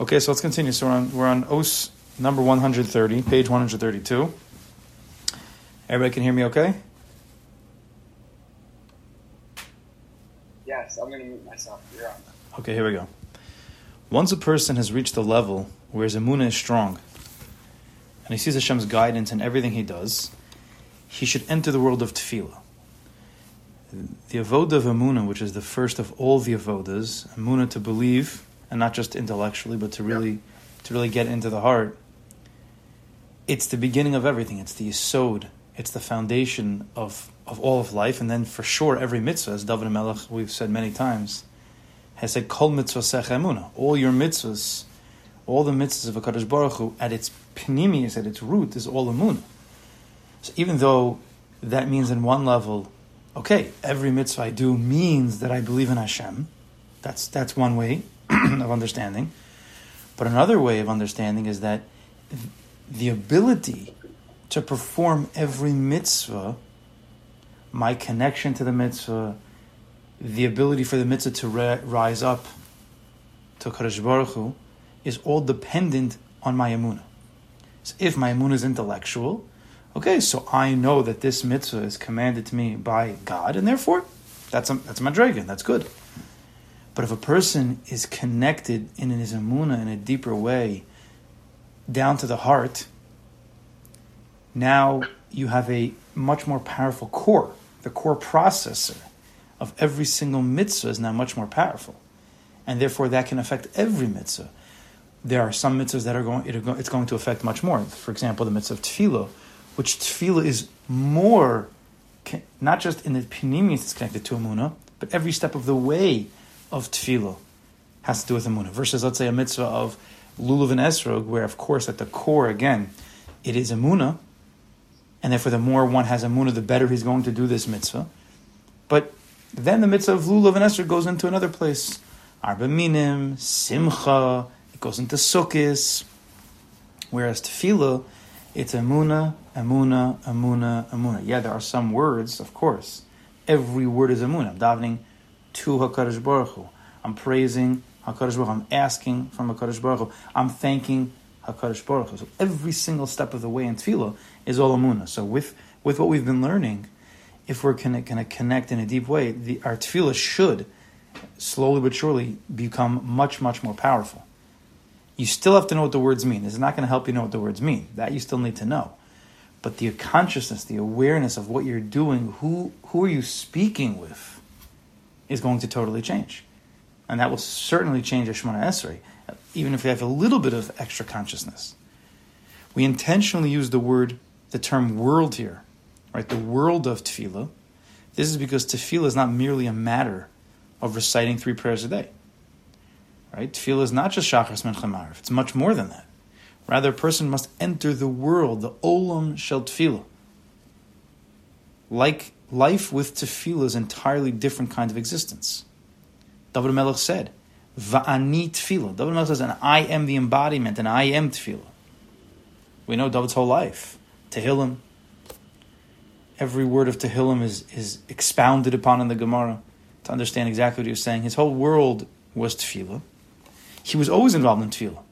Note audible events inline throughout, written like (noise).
Okay, so let's continue. So we're on, we're on OS number 130, page 132. Everybody can hear me okay? Yes, I'm going to mute myself. You're on. Okay, here we go. Once a person has reached the level where his emuna is strong, and he sees Hashem's guidance in everything he does, he should enter the world of tefillah. The avodah of emuna, which is the first of all the avodas, emuna to believe, and not just intellectually, but to really, to really get into the heart. It's the beginning of everything. It's the yisod. It's the foundation of, of all of life, and then for sure every mitzvah, as David Melech we've said many times, has said kol mitzvah. All your mitzvahs, all the mitzvahs of Hakadosh Baruch Hu, at its panemius, at its root, is all emuna. So even though that means in one level, okay, every mitzvah I do means that I believe in Hashem. That's that's one way (clears throat) of understanding. But another way of understanding is that the ability to perform every mitzvah, my connection to the mitzvah, the ability for the mitzvah to re- rise up to Kadosh Baruch Hu, is all dependent on my emunah. So if my emunah is intellectual, okay, so I know that this mitzvah is commanded to me by God, and therefore, that's a, that's my dragon. That's good. But if a person is connected in his emunah in a deeper way, down to the heart, now you have a much more powerful core. The core processor of every single mitzvah is now much more powerful. And therefore, that can affect every mitzvah. There are some mitzvahs that are going, it's going to affect much more. For example, the mitzvah of tefillah, which tefillah is more, not just in the panemius it's connected to Amunah, but every step of the way of tefillah has to do with Amunah. Versus, let's say, a mitzvah of lulav and esrog, where, of course, at the core, again, it is Amunah, and therefore the more one has Amunah, the better he's going to do this mitzvah. But then the mitzvah of lulav and esrog goes into another place. Arba minim, simcha, it goes into sukkis. Whereas tefillah, it's amuna, amuna, amuna, amuna. Yeah, there are some words, of course. Every word is amuna. I'm davening to Hakadosh Baruch Hu. I'm praising Hakadosh Baruch Hu. I'm asking from Hakadosh Baruch Hu. I'm thanking Hakadosh Baruch Hu. So every single step of the way in tefillah is all. So with with what we've been learning, if we're going to connect in a deep way, the, our tefillah should slowly but surely become much much more powerful. You still have to know what the words mean. This is not going to help you know what the words mean. That you still need to know. But the consciousness, the awareness of what you're doing, who who are you speaking with, is going to totally change. And that will certainly change a Esrei, even if we have a little bit of extra consciousness. We intentionally use the word, the term world here, right? The world of tefillah. This is because tefillah is not merely a matter of reciting three prayers a day. Right? Tefillah is not just Shachar Mincha Ma'ariv. It's much more than that. Rather, a person must enter the world, the Olam Shel Tefillah. Like life with tefillah is entirely different kind of existence. David Melech said, Va'ani tefillah. David Melech says, and I am the embodiment, and I am tefillah. We know David's whole life. Tehillim. Every word of Tehillim is, is expounded upon in the Gemara to understand exactly what he was saying. His whole world was tefillah. He was always involved in tefillah.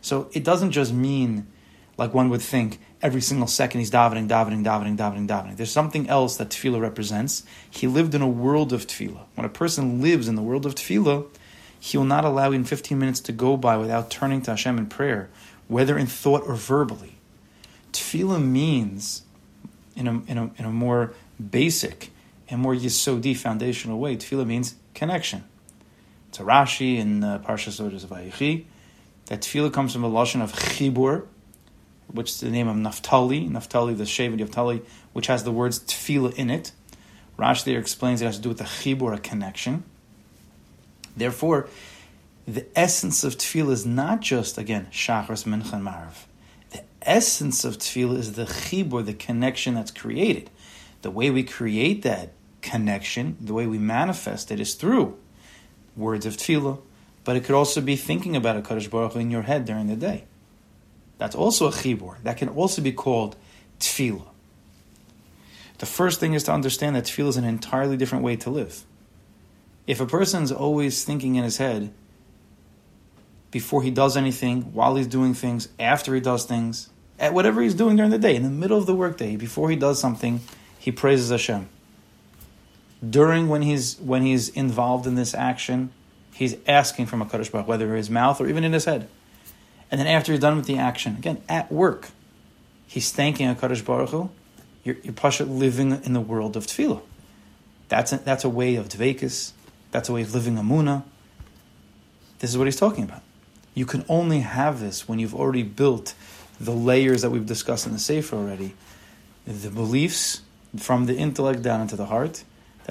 So it doesn't just mean, like one would think, every single second he's davening, davening, davening, davening, davening. There's something else that tefillah represents. He lived in a world of tefillah. When a person lives in the world of tefillah, he will not allow even 15 minutes to go by without turning to Hashem in prayer, whether in thought or verbally. Tefillah means, in a, in a, in a more basic and more yisodi foundational way, tefillah means connection. It's a Rashi in uh, Parshas Odes of Vayechi that tefillah comes from the lashon of chibur, which is the name of Naphtali, Naphtali, the Shevet Naphtali, which has the words tefillah in it. Rashi there explains it has to do with the chibur, a connection. Therefore, the essence of tefillah is not just, again, shachris, mincha, and marav. The essence of tefillah is the chibur, the connection that's created. The way we create that connection, the way we manifest it is through words of tefillah, but it could also be thinking about a Kadosh Baruch Hu in your head during the day. That's also a chibur. That can also be called tefillah. The first thing is to understand that tefillah is an entirely different way to live. If a person's always thinking in his head, before he does anything, while he's doing things, after he does things, at whatever he's doing during the day, in the middle of the workday, before he does something, he praises Hashem. During when he's when he's involved in this action, he's asking from a Kadosh Baruch, whether in his mouth or even in his head. And then after he's done with the action, again at work, he's thanking a Kadosh Baruch Hu. You're, you're pasha living in the world of tefillah. That's a, that's a way of dvekas. That's a way of living amuna. This is what he's talking about. You can only have this when you've already built the layers that we've discussed in the Sefer already, the beliefs from the intellect down into the heart,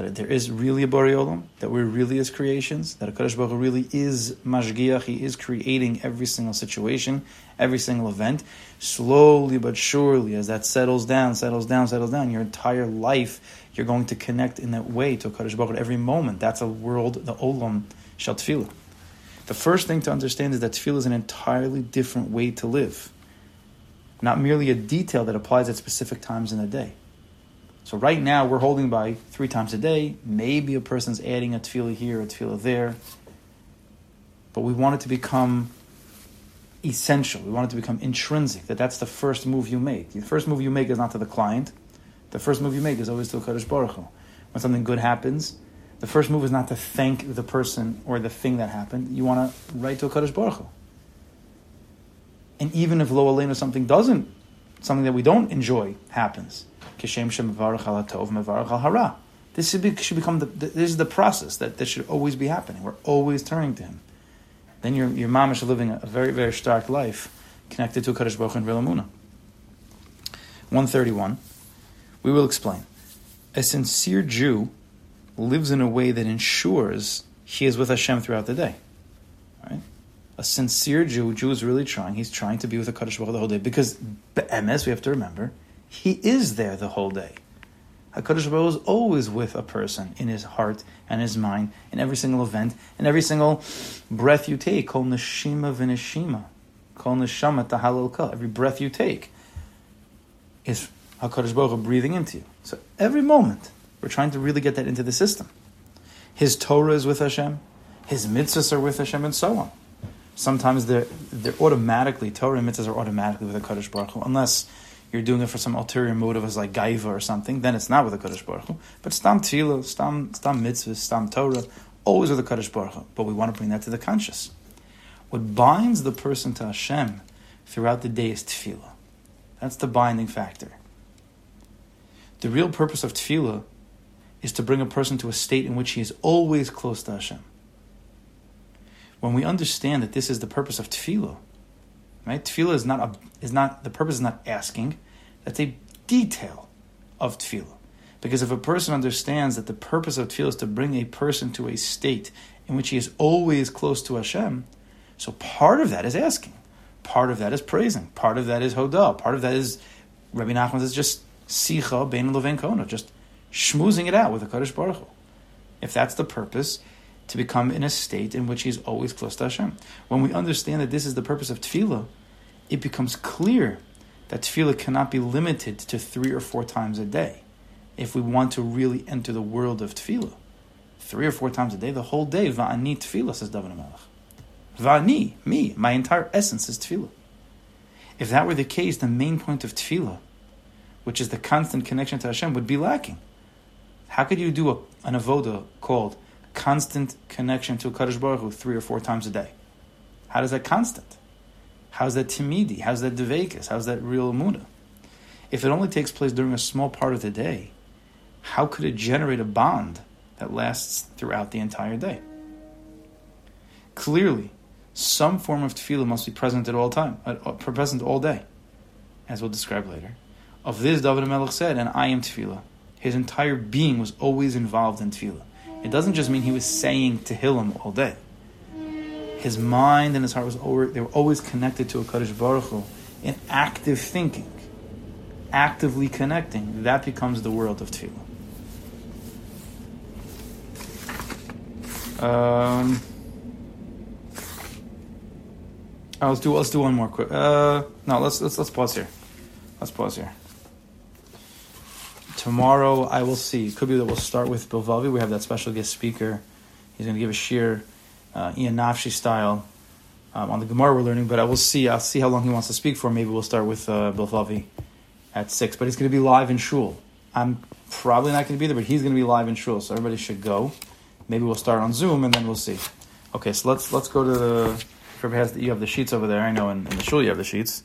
that there is really a Bari that we're really as creations, that a Kadosh Baruch Hu really is Mashgiach, he is creating every single situation, every single event. Slowly but surely, as that settles down, settles down, settles down, your entire life, you're going to connect in that way to a Kadosh Baruch Hu every moment. That's a world, the Olam Shal Tefillah. The first thing to understand is that Tefillah is an entirely different way to live not merely a detail that applies at specific times in the day. So right now we're holding by three times a day. Maybe a person's adding a tefillah here, a tefillah there. But we want it to become essential. We want it to become intrinsic. That that's the first move you make. The first move you make is not to the client. The first move you make is always to Kadosh Baruch Hu. When something good happens, the first move is not to thank the person or the thing that happened. You want to write to a Kadosh Baruch Hu. And even if lo aleinu something doesn't, something that we don't enjoy happens, kishem shem tov hara. This should, be, should become the, this is the process that this should always be happening. We're always turning to Him. Then your your mom is living a, very very stark life connected to Kadosh Baruch and Real One thirty one. We will explain. A sincere Jew lives in a way that ensures he is with Hashem throughout the day. Right? a sincere Jew, Jew is really trying. He's trying to be with the Kadosh Baruch the whole day because MS, we have to remember, he is there the whole day. Hakadosh Baruch is always with a person in his heart and his mind in every single event, in every single breath you take. Kol neshima v'neshima, kol neshama tahalil Every breath you take is Hakadosh Baruch Hu breathing into you. So every moment we're trying to really get that into the system. His Torah is with Hashem, his mitzvahs are with Hashem, and so on. Sometimes they're they're automatically Torah and mitzvahs are automatically with a Kadosh Baruch Hu, unless you're doing it for some ulterior motive as like gaiva or something. Then it's not with the Kadosh Baruch Hu. But stam tefillah, stam stam mitzvahs, stam Torah, always with the Kadosh Baruch Hu. But we want to bring that to the conscious. What binds the person to Hashem throughout the day is tefillah. That's the binding factor. The real purpose of tefillah is to bring a person to a state in which he is always close to Hashem when we understand that this is the purpose of tefillah, right? Tefillah is not a, is not the purpose is not asking. That's a detail of tefillah. Because if a person understands that the purpose of tefillah is to bring a person to a state in which he is always close to Hashem, so part of that is asking, part of that is praising, part of that is hodah, part of that is Rabbi Nachman is just sicha bein levein kona, just schmoozing it out with a Kadosh Baruch Hu. If that's the purpose, to become in a state in which he's always close to Hashem. When we understand that this is the purpose of tefillah, it becomes clear that tefillah cannot be limited to three or four times a day. If we want to really enter the world of tefillah, three or four times a day, the whole day, va'ani tefillah, says David Melech. Va'ani, me, my entire essence is tefillah. If that were the case, the main point of tefillah, which is the constant connection to Hashem, would be lacking. How could you do a, an avoda called constant connection to Kadosh Baruch Hu three or four times a day? How does that constant? How's that timidi? How's that devekis? How's that real muna? If it only takes place during a small part of the day, how could it generate a bond that lasts throughout the entire day? Clearly, some form of tefillah must be present at all time, uh, present all day, as we'll describe later. Of this, David Melech said, "And I am tefillah." His entire being was always involved in tefillah. It doesn't just mean he was saying Tehillim all day. His mind and his heart was always, they were always connected to a Kadosh Baruch Hu in active thinking, actively connecting. That becomes the world of Tefillah. Um, oh, let's do let's do one more quick. Uh, no, let's let's let's pause here. Let's pause here. Tomorrow I will see. Could be that we'll start with Bilvavi. We have that special guest speaker. He's going to give a sheer uh, Ian Nafshi style Um, on the Gemara we're learning, but I will see. I'll see how long he wants to speak for. Maybe we'll start with uh, Bilvavi at six. But he's going to be live in shul. I'm probably not going to be there, but he's going to be live in shul, so everybody should go. Maybe we'll start on Zoom and then we'll see. Okay, so let's let's go to the. Has you have the sheets over there. I know in, in the shul you have the sheets.